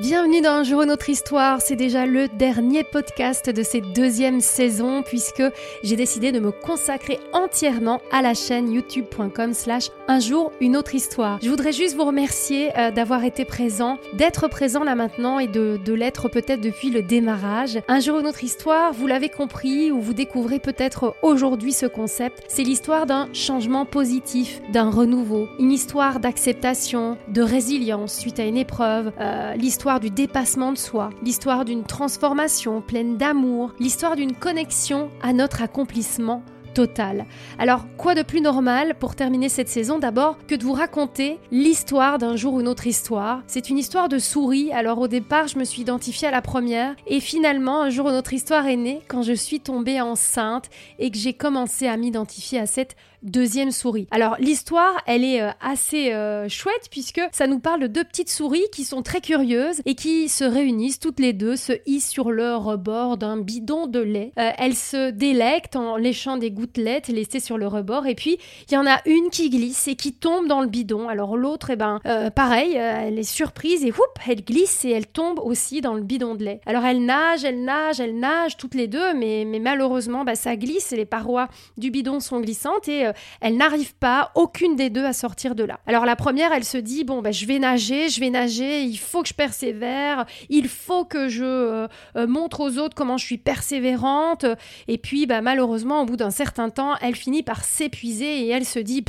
Bienvenue dans Un jour une autre histoire, c'est déjà le dernier podcast de cette deuxième saison puisque j'ai décidé de me consacrer entièrement à la chaîne youtube.com slash un jour une autre histoire. Je voudrais juste vous remercier euh, d'avoir été présent, d'être présent là maintenant et de, de l'être peut-être depuis le démarrage. Un jour une autre histoire, vous l'avez compris ou vous découvrez peut-être aujourd'hui ce concept, c'est l'histoire d'un changement positif, d'un renouveau, une histoire d'acceptation, de résilience suite à une épreuve, euh, l'histoire l'histoire du dépassement de soi, l'histoire d'une transformation pleine d'amour, l'histoire d'une connexion à notre accomplissement total. Alors, quoi de plus normal pour terminer cette saison d'abord que de vous raconter l'histoire d'un jour ou une autre histoire? C'est une histoire de souris, alors au départ je me suis identifiée à la première et finalement un jour ou une autre histoire est née quand je suis tombée enceinte et que j'ai commencé à m'identifier à cette deuxième souris. Alors l'histoire, elle est euh, assez euh, chouette puisque ça nous parle de deux petites souris qui sont très curieuses et qui se réunissent toutes les deux, se hissent sur le rebord d'un bidon de lait. Euh, elles se délectent en léchant des gouttelettes laissées sur le rebord et puis il y en a une qui glisse et qui tombe dans le bidon. Alors l'autre, eh ben pareil, elle est surprise et whoop, elle glisse et elle tombe aussi dans le bidon de lait. Alors elle nage, elle nage, elle nage toutes les deux, mais, mais malheureusement bah, ça glisse et les parois du bidon sont glissantes et elle n'arrive pas, aucune des deux, à sortir de là. Alors la première, elle se dit, bon, ben, je vais nager, je vais nager, il faut que je persévère, il faut que je euh, euh, montre aux autres comment je suis persévérante. Et puis, bah, malheureusement, au bout d'un certain temps, elle finit par s'épuiser et elle se dit,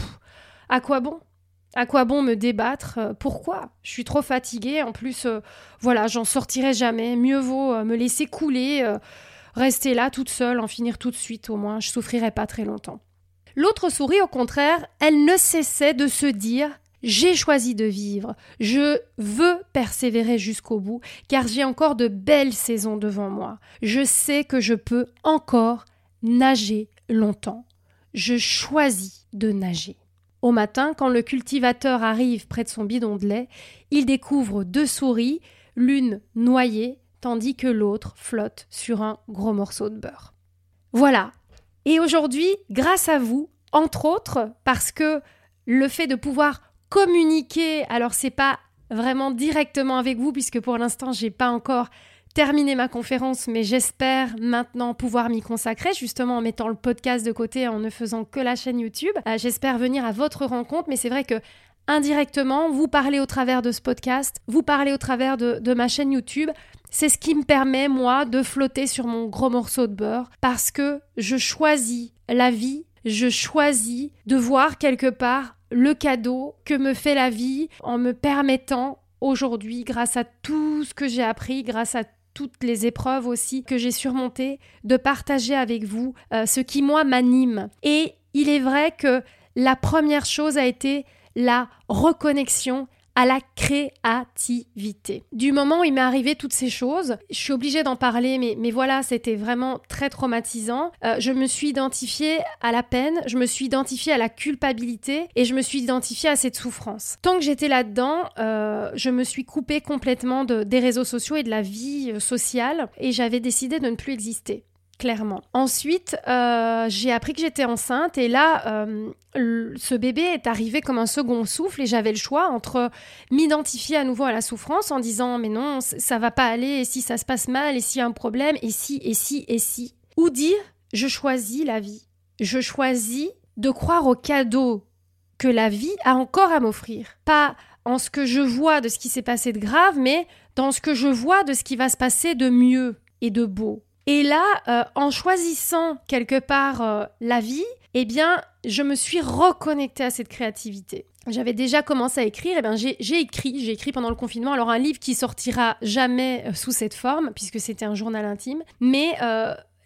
à quoi bon? À quoi bon me débattre? Pourquoi? Je suis trop fatiguée. En plus, euh, voilà, j'en sortirai jamais. Mieux vaut me laisser couler, rester là toute seule, en finir tout de suite au moins. Je souffrirai pas très longtemps. L'autre souris, au contraire, elle ne cessait de se dire j'ai choisi de vivre, je veux persévérer jusqu'au bout, car j'ai encore de belles saisons devant moi. Je sais que je peux encore nager longtemps. Je choisis de nager. Au matin, quand le cultivateur arrive près de son bidon de lait, il découvre deux souris, l'une noyée, tandis que l'autre flotte sur un gros morceau de beurre. Voilà, et aujourd'hui, grâce à vous, entre autres, parce que le fait de pouvoir communiquer, alors c'est pas vraiment directement avec vous, puisque pour l'instant, j'ai pas encore terminé ma conférence, mais j'espère maintenant pouvoir m'y consacrer, justement en mettant le podcast de côté, en ne faisant que la chaîne YouTube. Euh, j'espère venir à votre rencontre, mais c'est vrai que indirectement, vous parlez au travers de ce podcast, vous parlez au travers de, ma chaîne YouTube. C'est ce qui me permet, moi, de flotter sur mon gros morceau de beurre parce que je choisis la vie, je choisis de voir quelque part le cadeau que me fait la vie en me permettant aujourd'hui, grâce à tout ce que j'ai appris, grâce à toutes les épreuves aussi que j'ai surmontées, de partager avec vous euh, ce qui, moi, m'anime. Et il est vrai que la première chose a été la reconnexion à la créativité. Du moment où il m'est arrivé toutes ces choses, je suis obligée d'en parler, mais, mais voilà, c'était vraiment très traumatisant. Euh, je me suis identifiée à la peine, je me suis identifiée à la culpabilité et je me suis identifiée à cette souffrance. Tant que j'étais là-dedans, euh, je me suis coupée complètement de, des réseaux sociaux et de la vie euh, sociale et j'avais décidé de ne plus exister clairement. Ensuite, euh, j'ai appris que j'étais enceinte et là, euh, ce bébé est arrivé comme un second souffle et j'avais le choix entre m'identifier à nouveau à la souffrance en disant mais non, ça va pas aller et si ça se passe mal et s'il y a un problème et si et si et si ou dire je choisis la vie. Je choisis de croire au cadeau que la vie a encore à m'offrir. Pas en ce que je vois de ce qui s'est passé de grave, mais dans ce que je vois de ce qui va se passer de mieux et de beau. Et là, euh, en choisissant quelque part euh, la vie, eh bien, je me suis reconnectée à cette créativité. J'avais déjà commencé à écrire, et eh bien j'ai écrit, j'ai écrit pendant le confinement, alors un livre qui sortira jamais euh, sous cette forme, puisque c'était un journal intime, mais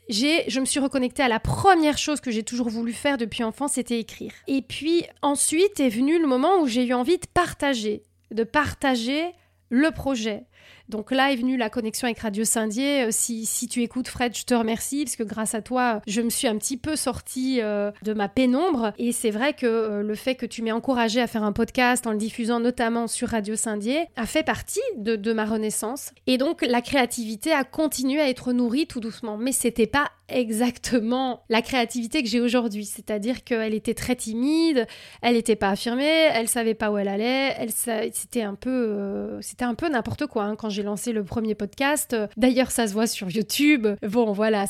je me suis reconnectée à la première chose que j'ai toujours voulu faire depuis enfant, c'était écrire. Et puis ensuite est venu le moment où j'ai eu envie de partager, de partager le projet, donc là est venue la connexion avec Radio Saint-Dié. Euh, si, si, tu écoutes Fred, je te remercie parce que grâce à toi, je me suis un petit peu sortie euh, de ma pénombre. Et c'est vrai que euh, le fait que tu m'aies encouragé à faire un podcast en le diffusant notamment sur Radio Saint-Dié a fait partie de, de ma renaissance. Et donc la créativité a continué à être nourrie tout doucement. Mais c'était pas exactement la créativité que j'ai aujourd'hui. C'est-à-dire qu'elle était très timide, elle n'était pas affirmée, elle savait pas où elle allait, elle c'était un peu, c'était un peu n'importe quoi hein, quand j'ai lancé le premier podcast. D'ailleurs, ça se voit sur YouTube. Bon, voilà,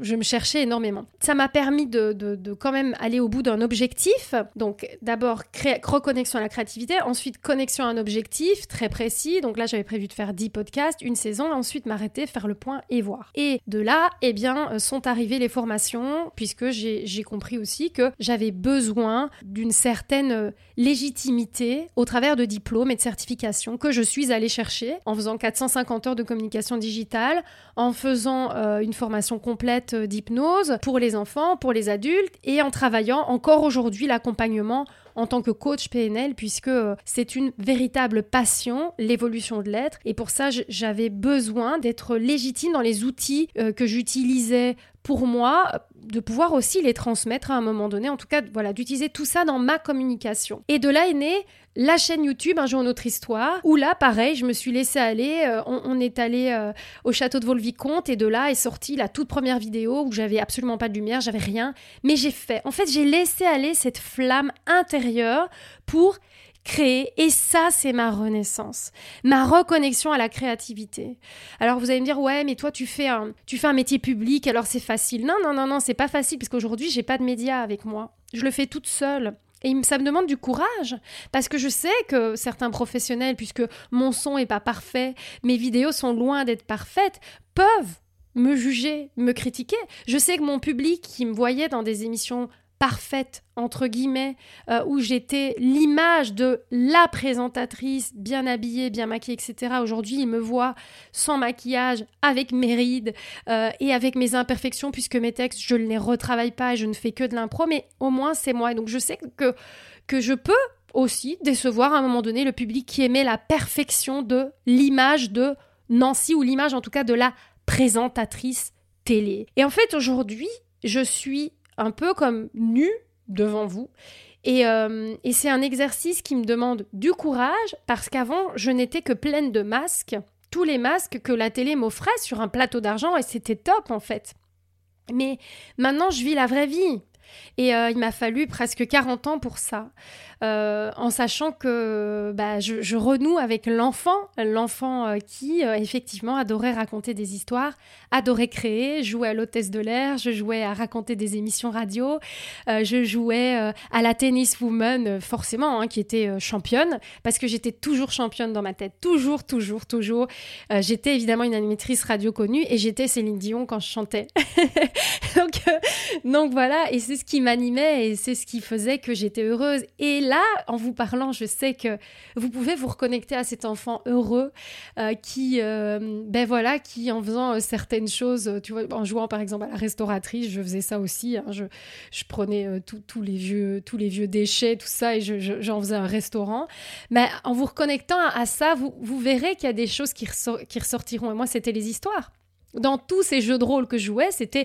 je me cherchais énormément. Ça m'a permis de, de, quand même aller au bout d'un objectif. Donc, d'abord, reconnexion à la créativité, ensuite connexion à un objectif très précis. Donc là, j'avais prévu de faire 10 podcasts, une saison, ensuite m'arrêter, faire le point et voir. Et de là, eh bien, euh, sont arrivées les formations, puisque j'ai compris aussi que j'avais besoin d'une certaine euh, légitimité au travers de diplômes et de certifications que je suis allée chercher en faisant 450 heures de communication digitale, en faisant euh, une formation complète d'hypnose pour les enfants, pour les adultes, et en travaillant encore aujourd'hui l'accompagnement en tant que coach PNL puisque euh, c'est une véritable passion, l'évolution de l'être. Et pour ça, j'avais besoin d'être légitime dans les outils euh, que j'utilisais pour moi, de pouvoir aussi les transmettre à un moment donné. En tout cas, voilà, d'utiliser tout ça dans ma communication. Et de là est née la chaîne YouTube Un jour notre histoire, où là, pareil, je me suis laissée aller. Euh, on, est allé euh, au château de Volvicomte et de là est sortie la toute première vidéo où j'avais absolument pas de lumière, j'avais rien, mais j'ai fait. En fait, j'ai laissé aller cette flamme intérieure pour créer. Et ça, c'est ma renaissance, ma reconnexion à la créativité. Alors vous allez me dire, ouais, mais toi, tu fais un, tu fais un métier public, alors c'est facile. Non, non, non, non, c'est pas facile parce qu'aujourd'hui, j'ai pas de médias avec moi. Je le fais toute seule. Et ça me demande du courage, parce que je sais que certains professionnels, puisque mon son est pas parfait, mes vidéos sont loin d'être parfaites, peuvent me juger, me critiquer. Je sais que mon public qui me voyait dans des émissions parfaite, entre guillemets, euh, où j'étais l'image de la présentatrice, bien habillée, bien maquillée, etc. Aujourd'hui, il me voit sans maquillage, avec mes rides euh, et avec mes imperfections, puisque mes textes, je ne les retravaille pas et je ne fais que de l'impro, mais au moins c'est moi. Et donc je sais que, que je peux aussi décevoir à un moment donné le public qui aimait la perfection de l'image de Nancy, ou l'image en tout cas de la présentatrice télé. Et en fait, aujourd'hui, je suis un peu comme nu devant vous. Euh, et, c'est un exercice qui me demande du courage parce qu'avant, je n'étais que pleine de masques, tous les masques que la télé m'offrait sur un plateau d'argent et c'était top en fait. Mais maintenant, je vis la vraie vie. Et euh, il m'a fallu presque 40 ans pour ça. Euh, en sachant que bah, je, renoue avec l'enfant, l'enfant euh, qui effectivement adorait raconter des histoires, adorait créer, jouait à l'hôtesse de l'air, je jouais à raconter des émissions radio, je jouais à la tennis woman forcément, hein, qui était championne, parce que j'étais toujours championne dans ma tête, toujours, toujours, toujours. j'étais évidemment une animatrice radio connue et j'étais Céline Dion quand je chantais. donc, donc voilà, et c'est ce qui m'animait et c'est ce qui faisait que j'étais heureuse. Et là, en vous parlant, je sais que vous pouvez vous reconnecter à cet enfant heureux euh, qui, euh, ben voilà, qui en faisant euh, certaines choses, tu vois, en jouant par exemple à la restauratrice, je faisais ça aussi. Hein, je, prenais tous les vieux, tous les vieux déchets, tout ça, et j'en faisais un restaurant. Mais en vous reconnectant à ça, vous, vous verrez qu'il y a des choses qui, qui ressortiront. Et moi, c'était les histoires dans tous ces jeux de rôle que je jouais, c'était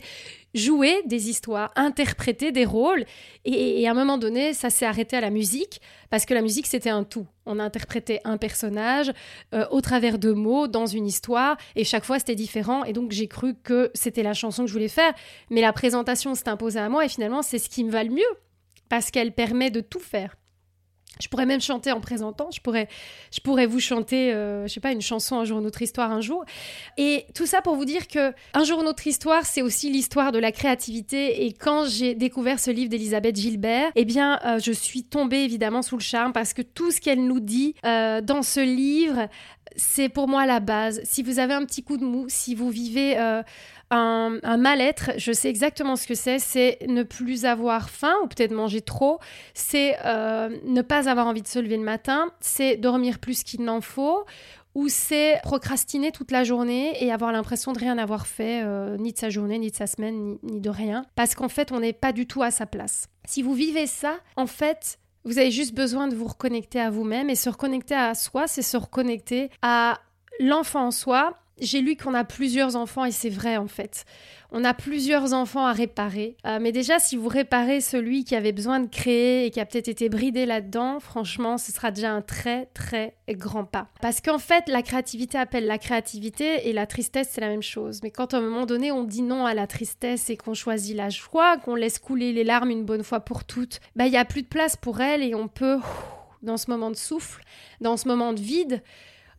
jouer des histoires, interpréter des rôles. Et, à un moment donné, ça s'est arrêté à la musique, parce que la musique, c'était un tout. On interprétait un personnage euh, au travers de mots dans une histoire, et chaque fois, c'était différent. Et donc, j'ai cru que c'était la chanson que je voulais faire. Mais la présentation s'est imposée à moi, et finalement, c'est ce qui me va le mieux, parce qu'elle permet de tout faire. Je pourrais même chanter en présentant. Je pourrais, je pourrais vous chanter, euh, je sais pas, une chanson Un jour notre histoire un jour. Et tout ça pour vous dire que Un jour notre histoire, c'est aussi l'histoire de la créativité. Et quand j'ai découvert ce livre d'Elisabeth Gilbert, eh bien, euh, je suis tombée évidemment sous le charme parce que tout ce qu'elle nous dit euh, dans ce livre, c'est pour moi la base. Si vous avez un petit coup de mou, si vous vivez un, mal-être, je sais exactement ce que c'est, c'est ne plus avoir faim ou peut-être manger trop, c'est euh, ne pas avoir envie de se lever le matin, c'est dormir plus qu'il n'en faut, ou c'est procrastiner toute la journée et avoir l'impression de rien avoir fait, euh, ni de sa journée, ni de sa semaine, ni, ni de rien, parce qu'en fait, on n'est pas du tout à sa place. Si vous vivez ça, en fait, vous avez juste besoin de vous reconnecter à vous-même et se reconnecter à soi, c'est se reconnecter à l'enfant en soi j'ai lu qu'on a plusieurs enfants et c'est vrai en fait. On a plusieurs enfants à réparer. Euh, mais déjà, si vous réparez celui qui avait besoin de créer et qui a peut-être été bridé là-dedans, franchement, ce sera déjà un très très grand pas. Parce qu'en fait, la créativité appelle la créativité et la tristesse, c'est la même chose. Mais quand à un moment donné, on dit non à la tristesse et qu'on choisit la joie, qu'on laisse couler les larmes une bonne fois pour toutes, bah il n'y a plus de place pour elle et on peut, dans ce moment de souffle, dans ce moment de vide,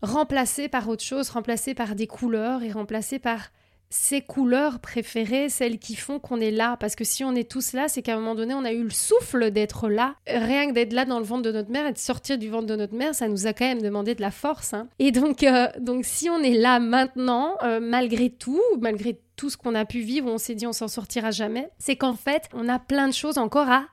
remplacé par autre chose, remplacé par des couleurs et remplacé par ses couleurs préférées, celles qui font qu'on est là. Parce que si on est tous là, c'est qu'à un moment donné, on a eu le souffle d'être là. Rien que d'être là dans le ventre de notre mère et de sortir du ventre de notre mère, ça nous a quand même demandé de la force. Hein. Et donc, euh, donc, si on est là maintenant, euh, malgré tout, malgré tout ce qu'on a pu vivre, on s'est dit on s'en sortira jamais, c'est qu'en fait, on a plein de choses encore à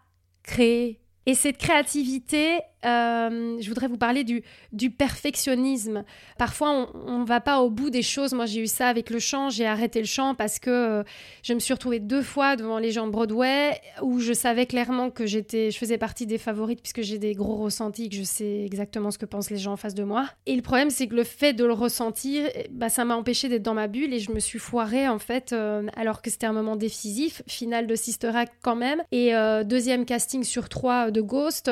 créer. Et cette créativité, euh, je voudrais vous parler du, perfectionnisme. Parfois, on ne va pas au bout des choses. Moi, j'ai eu ça avec le chant. J'ai arrêté le chant parce que euh, je me suis retrouvée deux fois devant les gens de Broadway où je savais clairement que je faisais partie des favorites puisque j'ai des gros ressentis, que je sais exactement ce que pensent les gens en face de moi. Et le problème, c'est que le fait de le ressentir, eh, bah, ça m'a empêché d'être dans ma bulle et je me suis foirée en fait, euh, alors que c'était un moment décisif, finale de Sister Act quand même. Et deuxième casting sur trois de Ghost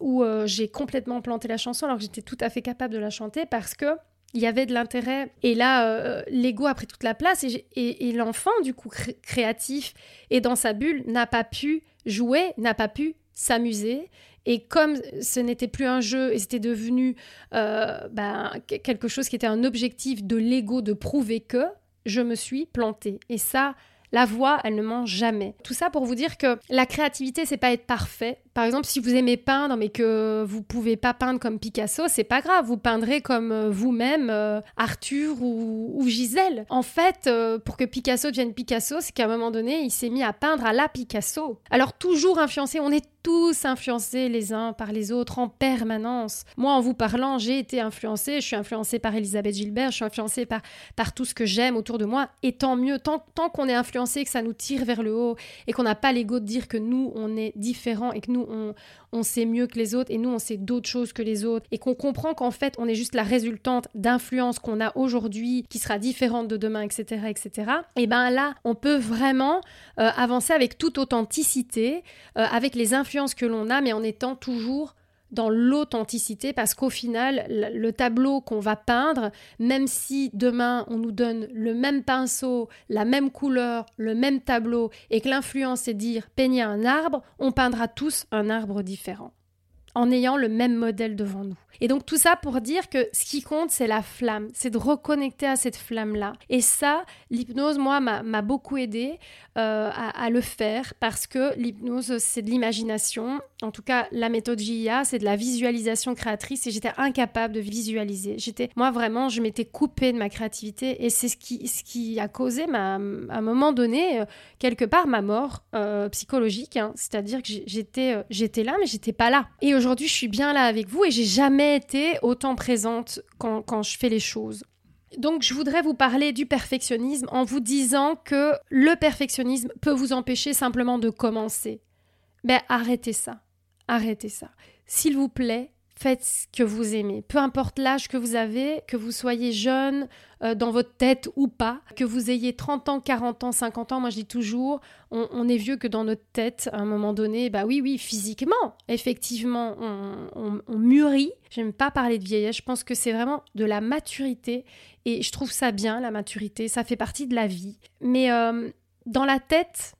où complètement planté la chanson alors que j'étais tout à fait capable de la chanter parce que il y avait de l'intérêt. Et là, euh, l'ego a pris toute la place et, l'enfant, du coup, créatif et dans sa bulle, n'a pas pu jouer, n'a pas pu s'amuser. Et comme ce n'était plus un jeu et c'était devenu euh, ben, quelque chose qui était un objectif de l'ego de prouver que, je me suis plantée. Et ça, la voix, elle ne ment jamais. Tout ça pour vous dire que la créativité, c'est pas être parfait. Par exemple, si vous aimez peindre mais que vous pouvez pas peindre comme Picasso, c'est pas grave, vous peindrez comme euh, vous-même euh, Arthur ou, Gisèle. En fait, euh, pour que Picasso devienne Picasso, c'est qu'à un moment donné, il s'est mis à peindre à la Picasso. Alors toujours influencé, on est tous influencés les uns par les autres en permanence. Moi, en vous parlant, j'ai été influencée. Je suis influencée par Elisabeth Gilbert. Je suis influencée par, par tout ce que j'aime autour de moi. Et tant mieux, tant, tant qu'on est influencé, que ça nous tire vers le haut et qu'on n'a pas l'ego de dire que nous, on est différents et que nous, on, sait mieux que les autres et nous on sait d'autres choses que les autres et qu'on comprend qu'en fait on est juste la résultante d'influence qu'on a aujourd'hui qui sera différente de demain, etc., etc. Et ben là, on peut vraiment euh, avancer avec toute authenticité, euh, avec les influences que l'on a, mais en étant toujours dans l'authenticité parce qu'au final, le tableau qu'on va peindre, même si demain on nous donne le même pinceau, la même couleur, le même tableau et que l'influence est de dire peignez un arbre, on peindra tous un arbre différent en ayant le même modèle devant nous. Et donc tout ça pour dire que ce qui compte, c'est la flamme, c'est de reconnecter à cette flamme-là. Et ça, l'hypnose, moi, m'a beaucoup aidé euh, à, le faire parce que l'hypnose, c'est de l'imagination. En tout cas, la méthode JIA, c'est de la visualisation créatrice et j'étais incapable de visualiser. J'étais, moi, vraiment, je m'étais coupée de ma créativité et c'est ce qui, ce qui a causé, à un moment donné, euh, quelque part, ma mort euh, psychologique. Hein. C'est-à-dire que j'étais, j'étais là, mais j'étais pas là. Et aujourd'hui, je suis bien là avec vous et j'ai jamais été autant présente quand, quand je fais les choses. Donc je voudrais vous parler du perfectionnisme en vous disant que le perfectionnisme peut vous empêcher simplement de commencer. Ben arrêtez ça. Arrêtez ça. S'il vous plaît, faites ce que vous aimez. Peu importe l'âge que vous avez, que vous soyez jeune euh, dans votre tête ou pas, que vous ayez 30 ans, 40 ans, 50 ans, moi je dis toujours, on, est vieux que dans notre tête à un moment donné. Bah oui, oui, physiquement, effectivement, on, on mûrit. J'aime pas parler de vieillesse, je pense que c'est vraiment de la maturité et je trouve ça bien, la maturité, ça fait partie de la vie. Mais euh, dans la tête,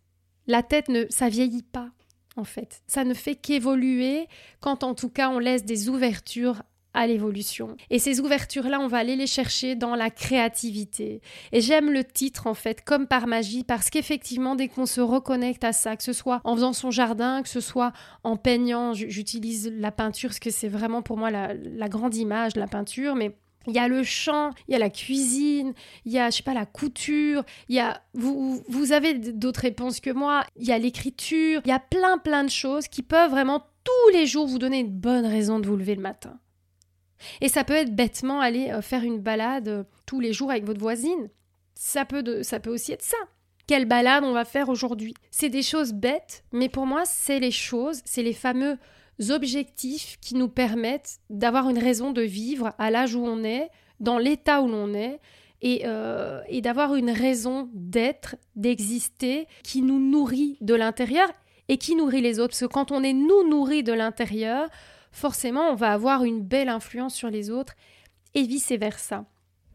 la tête, ne, ça vieillit pas en fait. Ça ne fait qu'évoluer quand en tout cas on laisse des ouvertures à l'évolution. Et ces ouvertures-là, on va aller les chercher dans la créativité. Et j'aime le titre, en fait, comme par magie, parce qu'effectivement, dès qu'on se reconnecte à ça, que ce soit en faisant son jardin, que ce soit en peignant, j'utilise la peinture, parce que c'est vraiment pour moi la, la grande image, la peinture, mais il y a le chant, il y a la cuisine, il y a, je sais pas, la couture, il y a, vous, vous avez d'autres réponses que moi, il y a l'écriture, il y a plein, plein de choses qui peuvent vraiment tous les jours vous donner une bonne raison de vous lever le matin. Et ça peut être bêtement aller euh, faire une balade euh, tous les jours avec votre voisine. Ça peut, ça peut aussi être ça. Quelle balade on va faire aujourd'hui? C'est des choses bêtes, mais pour moi, c'est les choses, c'est les fameux objectifs qui nous permettent d'avoir une raison de vivre à l'âge où on est, dans l'état où l'on est, et, euh, et d'avoir une raison d'être, d'exister, qui nous nourrit de l'intérieur et qui nourrit les autres. Parce que quand on est nous nourris de l'intérieur, forcément, on va avoir une belle influence sur les autres et vice-versa.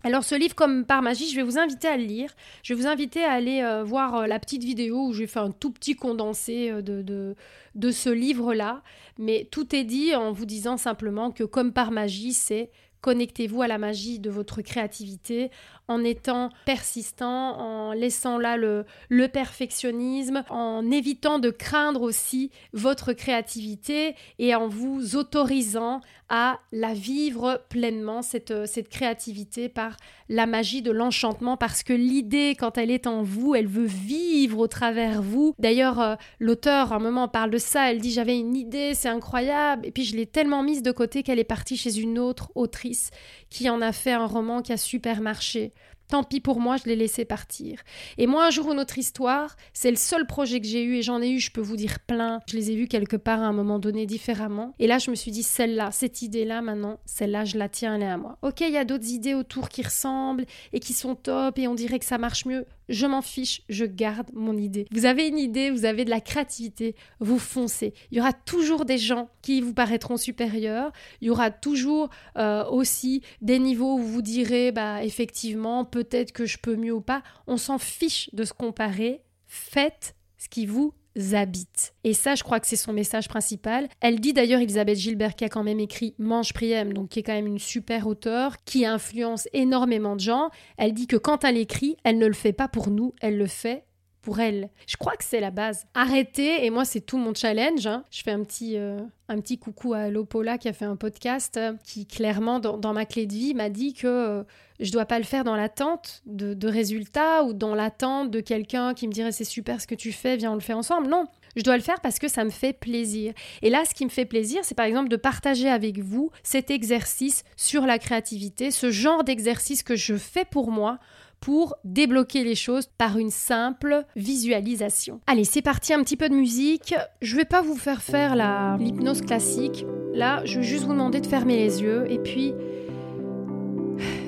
Alors ce livre, comme par magie, je vais vous inviter à le lire. Je vais vous inviter à aller euh, voir euh, la petite vidéo où j'ai fait un tout petit condensé euh, de, ce livre-là. Mais tout est dit en vous disant simplement que comme par magie, c'est connectez-vous à la magie de votre créativité en étant persistant, en laissant là le, perfectionnisme, en évitant de craindre aussi votre créativité et en vous autorisant à la vivre pleinement, cette, cette créativité par la magie de l'enchantement, parce que l'idée, quand elle est en vous, elle veut vivre au travers vous. D'ailleurs, euh, l'auteur, à un moment, parle de ça, elle dit j'avais une idée, c'est incroyable, et puis je l'ai tellement mise de côté qu'elle est partie chez une autre autrice qui en a fait un roman qui a super marché. Tant pis pour moi, je l'ai laissé partir. Et moi, un jour ou une autre histoire, c'est le seul projet que j'ai eu et j'en ai eu, je peux vous dire plein. Je les ai vus quelque part à un moment donné différemment. Et là, je me suis dit, celle-là, cette idée-là, maintenant, celle-là, je la tiens, elle est à moi. Ok, il y a d'autres idées autour qui ressemblent et qui sont top et on dirait que ça marche mieux je m'en fiche, je garde mon idée. Vous avez une idée, vous avez de la créativité, vous foncez. Il y aura toujours des gens qui vous paraîtront supérieurs, il y aura toujours euh, aussi des niveaux où vous direz, bah effectivement, peut-être que je peux mieux ou pas. On s'en fiche de se comparer, faites ce qui vous habite. Et ça, je crois que c'est son message principal. Elle dit d'ailleurs, Elisabeth Gilbert, qui a quand même écrit Mange Priem, donc qui est quand même une super auteure, qui influence énormément de gens. Elle dit que quand elle écrit, elle ne le fait pas pour nous, elle le fait pour elle. Je crois que c'est la base. Arrêtez, et moi c'est tout mon challenge. Hein. Je fais un petit, euh, un petit coucou à Lopola qui a fait un podcast euh, qui clairement dans, ma clé de vie m'a dit que euh, je dois pas le faire dans l'attente de, de résultats ou dans l'attente de quelqu'un qui me dirait c'est super ce que tu fais, viens on le fait ensemble. Non, je dois le faire parce que ça me fait plaisir. Et là, ce qui me fait plaisir, c'est par exemple de partager avec vous cet exercice sur la créativité, ce genre d'exercice que je fais pour moi pour débloquer les choses par une simple visualisation. Allez, c'est parti, un petit peu de musique. Je vais pas vous faire faire l'hypnose classique. Là, je vais juste vous demander de fermer les yeux et puis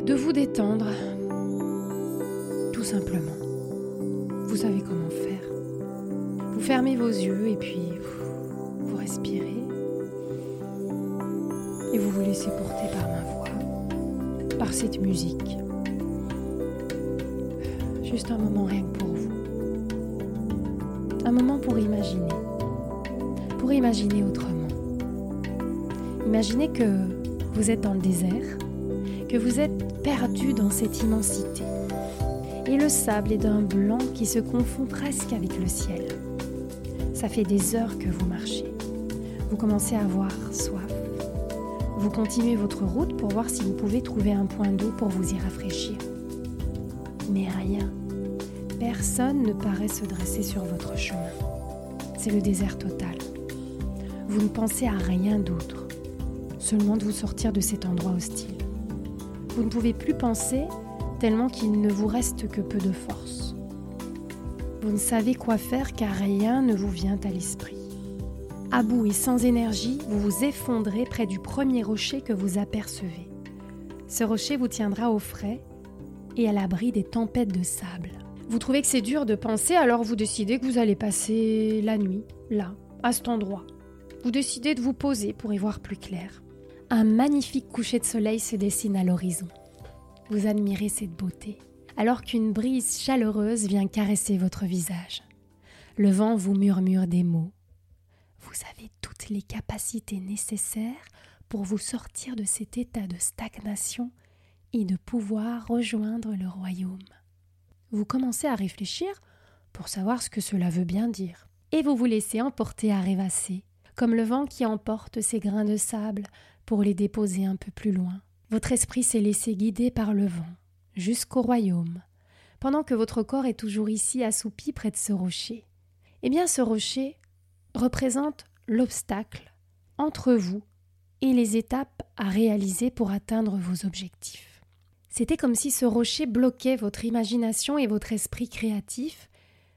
de vous détendre. Tout simplement. Vous savez comment faire. Vous fermez vos yeux et puis vous respirez. Et vous vous laissez porter par ma voix, par cette musique juste un moment rien que pour vous. Un moment pour imaginer. Pour imaginer autrement. Imaginez que vous êtes dans le désert, que vous êtes perdu dans cette immensité. Et le sable est d'un blanc qui se confond presque avec le ciel. Ça fait des heures que vous marchez. Vous commencez à avoir soif. Vous continuez votre route pour voir si vous pouvez trouver un point d'eau pour vous y rafraîchir. Mais rien Personne ne paraît se dresser sur votre chemin. C'est le désert total. Vous ne pensez à rien d'autre, seulement de vous sortir de cet endroit hostile. Vous ne pouvez plus penser tellement qu'il ne vous reste que peu de force. Vous ne savez quoi faire car rien ne vous vient à l'esprit. À bout et sans énergie, vous vous effondrez près du premier rocher que vous apercevez. Ce rocher vous tiendra au frais et à l'abri des tempêtes de sable. Vous trouvez que c'est dur de penser, alors vous décidez que vous allez passer la nuit, là, à cet endroit. Vous décidez de vous poser pour y voir plus clair. Un magnifique coucher de soleil se dessine à l'horizon. Vous admirez cette beauté, alors qu'une brise chaleureuse vient caresser votre visage. Le vent vous murmure des mots. Vous avez toutes les capacités nécessaires pour vous sortir de cet état de stagnation et de pouvoir rejoindre le royaume vous commencez à réfléchir pour savoir ce que cela veut bien dire. Et vous vous laissez emporter à rêvasser, comme le vent qui emporte ses grains de sable pour les déposer un peu plus loin. Votre esprit s'est laissé guider par le vent, jusqu'au royaume, pendant que votre corps est toujours ici assoupi près de ce rocher. Eh bien, ce rocher représente l'obstacle entre vous et les étapes à réaliser pour atteindre vos objectifs. C'était comme si ce rocher bloquait votre imagination et votre esprit créatif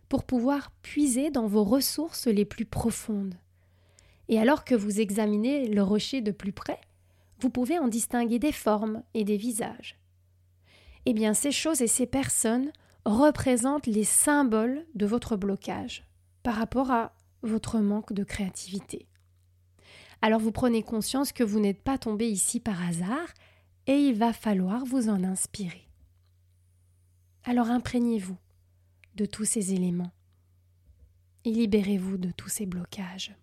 pour pouvoir puiser dans vos ressources les plus profondes. Et alors que vous examinez le rocher de plus près, vous pouvez en distinguer des formes et des visages. Eh bien, ces choses et ces personnes représentent les symboles de votre blocage par rapport à votre manque de créativité. Alors vous prenez conscience que vous n'êtes pas tombé ici par hasard et il va falloir vous en inspirer. Alors imprégnez-vous de tous ces éléments et libérez-vous de tous ces blocages.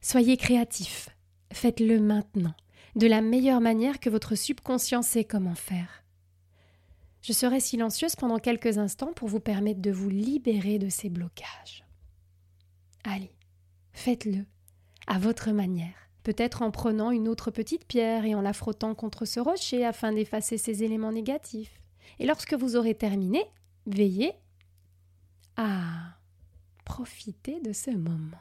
Soyez créatif, faites-le maintenant, de la meilleure manière que votre subconscient sait comment faire. Je serai silencieuse pendant quelques instants pour vous permettre de vous libérer de ces blocages. Allez, faites-le à votre manière, peut-être en prenant une autre petite pierre et en la frottant contre ce rocher afin d'effacer ces éléments négatifs. Et lorsque vous aurez terminé, veillez à profiter de ce moment.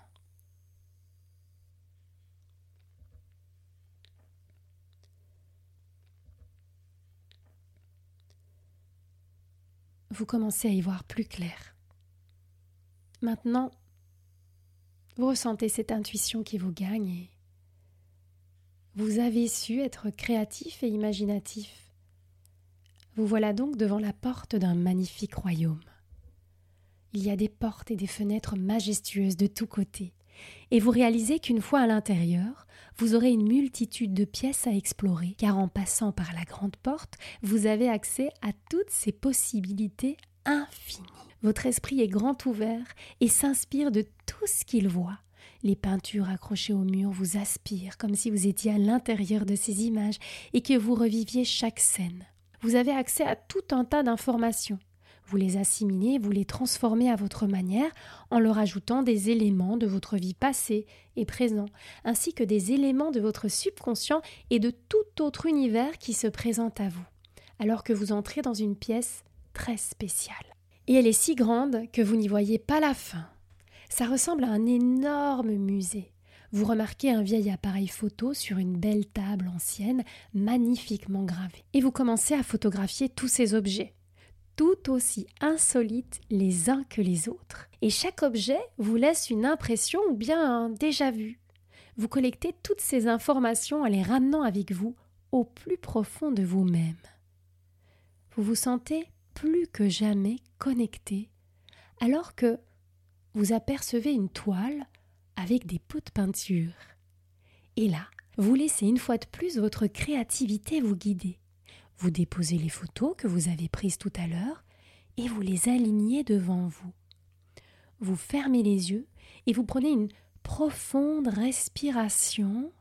Vous commencez à y voir plus clair. Maintenant, vous ressentez cette intuition qui vous gagne et vous avez su être créatif et imaginatif. Vous voilà donc devant la porte d'un magnifique royaume. Il y a des portes et des fenêtres majestueuses de tous côtés, et vous réalisez qu'une fois à l'intérieur, vous aurez une multitude de pièces à explorer, car en passant par la grande porte, vous avez accès à toutes ces possibilités infinies. Votre esprit est grand ouvert et s'inspire de tout ce qu'il voit. Les peintures accrochées au mur vous aspirent comme si vous étiez à l'intérieur de ces images et que vous reviviez chaque scène. Vous avez accès à tout un tas d'informations. Vous les assimilez, vous les transformez à votre manière en leur ajoutant des éléments de votre vie passée et présent, ainsi que des éléments de votre subconscient et de tout autre univers qui se présente à vous, alors que vous entrez dans une pièce très spéciale. Et elle est si grande que vous n'y voyez pas la fin. Ça ressemble à un énorme musée. Vous remarquez un vieil appareil photo sur une belle table ancienne, magnifiquement gravée. Et vous commencez à photographier tous ces objets, tout aussi insolites les uns que les autres. Et chaque objet vous laisse une impression ou bien un déjà vu. Vous collectez toutes ces informations en les ramenant avec vous au plus profond de vous-même. Vous vous sentez plus que jamais connecté, alors que vous apercevez une toile avec des pots de peinture. Et là, vous laissez une fois de plus votre créativité vous guider. Vous déposez les photos que vous avez prises tout à l'heure et vous les alignez devant vous. Vous fermez les yeux et vous prenez une profonde respiration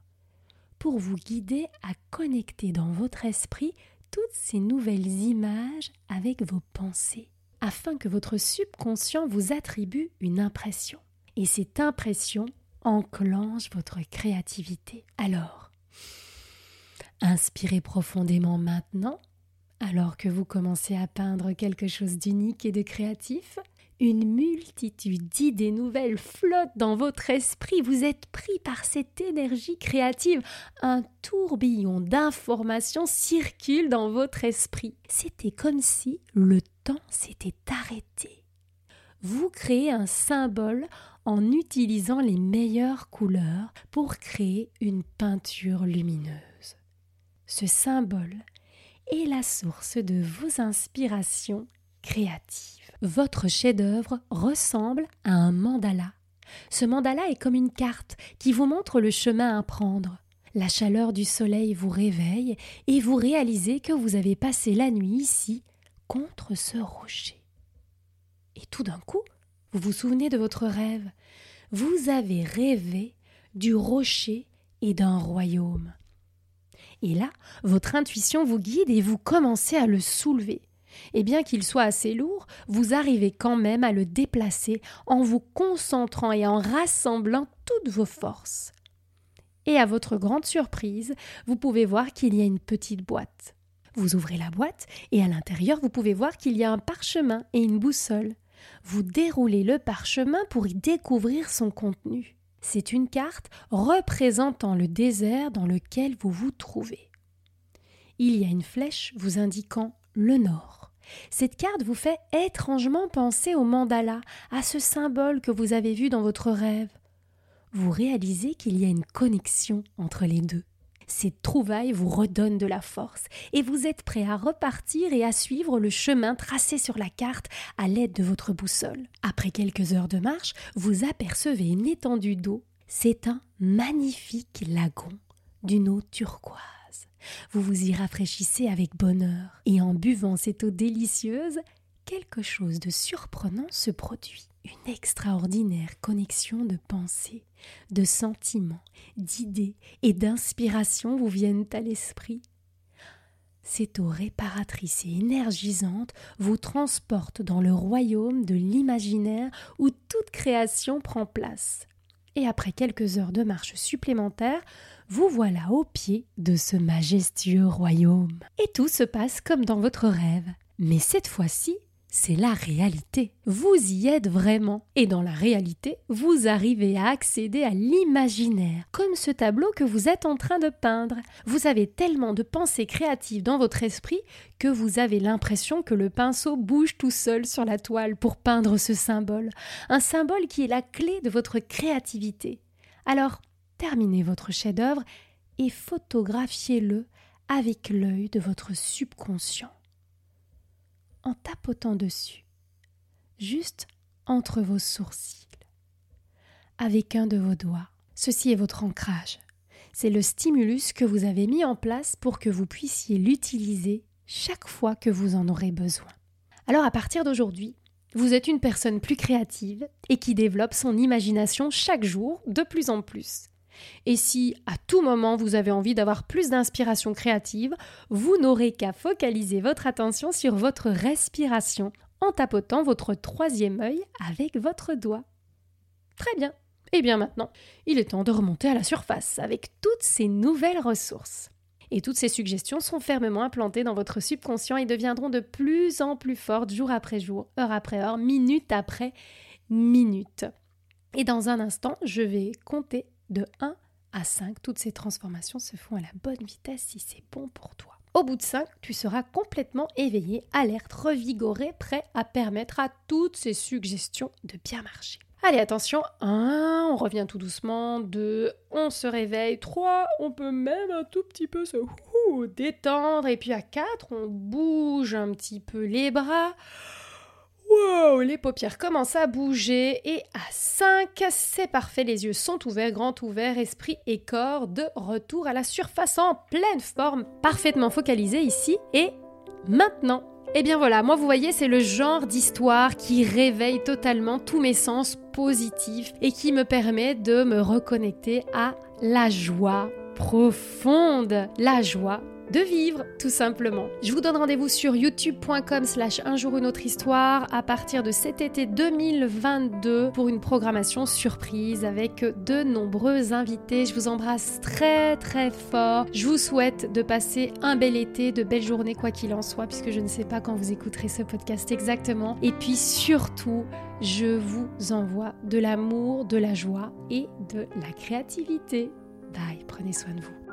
pour vous guider à connecter dans votre esprit toutes ces nouvelles images avec vos pensées afin que votre subconscient vous attribue une impression. Et cette impression enclenche votre créativité. Alors, inspirez profondément maintenant, alors que vous commencez à peindre quelque chose d'unique et de créatif. Une multitude d'idées nouvelles flottent dans votre esprit. Vous êtes pris par cette énergie créative. Un tourbillon d'informations circule dans votre esprit. C'était comme si le temps s'était arrêté. Vous créez un symbole en utilisant les meilleures couleurs pour créer une peinture lumineuse. Ce symbole est la source de vos inspirations créatives. Votre chef-d'œuvre ressemble à un mandala. Ce mandala est comme une carte qui vous montre le chemin à prendre. La chaleur du soleil vous réveille et vous réalisez que vous avez passé la nuit ici contre ce rocher. Et tout d'un coup, vous vous souvenez de votre rêve. Vous avez rêvé du rocher et d'un royaume. Et là, votre intuition vous guide et vous commencez à le soulever et bien qu'il soit assez lourd, vous arrivez quand même à le déplacer en vous concentrant et en rassemblant toutes vos forces. Et à votre grande surprise, vous pouvez voir qu'il y a une petite boîte. Vous ouvrez la boîte et à l'intérieur, vous pouvez voir qu'il y a un parchemin et une boussole. Vous déroulez le parchemin pour y découvrir son contenu. C'est une carte représentant le désert dans lequel vous vous trouvez. Il y a une flèche vous indiquant le nord. Cette carte vous fait étrangement penser au mandala, à ce symbole que vous avez vu dans votre rêve. Vous réalisez qu'il y a une connexion entre les deux. Ces trouvailles vous redonnent de la force et vous êtes prêt à repartir et à suivre le chemin tracé sur la carte à l'aide de votre boussole. Après quelques heures de marche, vous apercevez une étendue d'eau. C'est un magnifique lagon d'une eau turquoise. Vous vous y rafraîchissez avec bonheur et en buvant cette eau délicieuse, quelque chose de surprenant se produit. Une extraordinaire connexion de pensées, de sentiments, d'idées et d'inspirations vous viennent à l'esprit. Cette eau réparatrice et énergisante vous transporte dans le royaume de l'imaginaire où toute création prend place. Et après quelques heures de marche supplémentaire, vous voilà au pied de ce majestueux royaume. Et tout se passe comme dans votre rêve. Mais cette fois-ci, c'est la réalité. Vous y êtes vraiment. Et dans la réalité, vous arrivez à accéder à l'imaginaire, comme ce tableau que vous êtes en train de peindre. Vous avez tellement de pensées créatives dans votre esprit que vous avez l'impression que le pinceau bouge tout seul sur la toile pour peindre ce symbole. Un symbole qui est la clé de votre créativité. Alors, terminez votre chef-d'œuvre et photographiez-le avec l'œil de votre subconscient en tapotant dessus, juste entre vos sourcils, avec un de vos doigts. Ceci est votre ancrage. C'est le stimulus que vous avez mis en place pour que vous puissiez l'utiliser chaque fois que vous en aurez besoin. Alors à partir d'aujourd'hui, vous êtes une personne plus créative et qui développe son imagination chaque jour de plus en plus. Et si à tout moment vous avez envie d'avoir plus d'inspiration créative, vous n'aurez qu'à focaliser votre attention sur votre respiration en tapotant votre troisième œil avec votre doigt. Très bien. Et eh bien maintenant, il est temps de remonter à la surface avec toutes ces nouvelles ressources. Et toutes ces suggestions sont fermement implantées dans votre subconscient et deviendront de plus en plus fortes jour après jour, heure après heure, minute après minute. Et dans un instant, je vais compter de 1 à 5, toutes ces transformations se font à la bonne vitesse si c'est bon pour toi. Au bout de 5, tu seras complètement éveillé, alerte, revigoré, prêt à permettre à toutes ces suggestions de bien marcher. Allez, attention, 1, on revient tout doucement, 2, on se réveille, 3, on peut même un tout petit peu se détendre, et puis à 4, on bouge un petit peu les bras. Les paupières commencent à bouger et à 5, c'est parfait, les yeux sont ouverts, grand ouverts, esprit et corps de retour à la surface en pleine forme, parfaitement focalisé ici et maintenant. Et eh bien voilà, moi vous voyez, c'est le genre d'histoire qui réveille totalement tous mes sens positifs et qui me permet de me reconnecter à la joie profonde, la joie de vivre, tout simplement. Je vous donne rendez-vous sur youtube.com slash un jour une autre histoire à partir de cet été 2022 pour une programmation surprise avec de nombreux invités. Je vous embrasse très très fort. Je vous souhaite de passer un bel été, de belles journées quoi qu'il en soit, puisque je ne sais pas quand vous écouterez ce podcast exactement. Et puis surtout, je vous envoie de l'amour, de la joie et de la créativité. Bye, prenez soin de vous.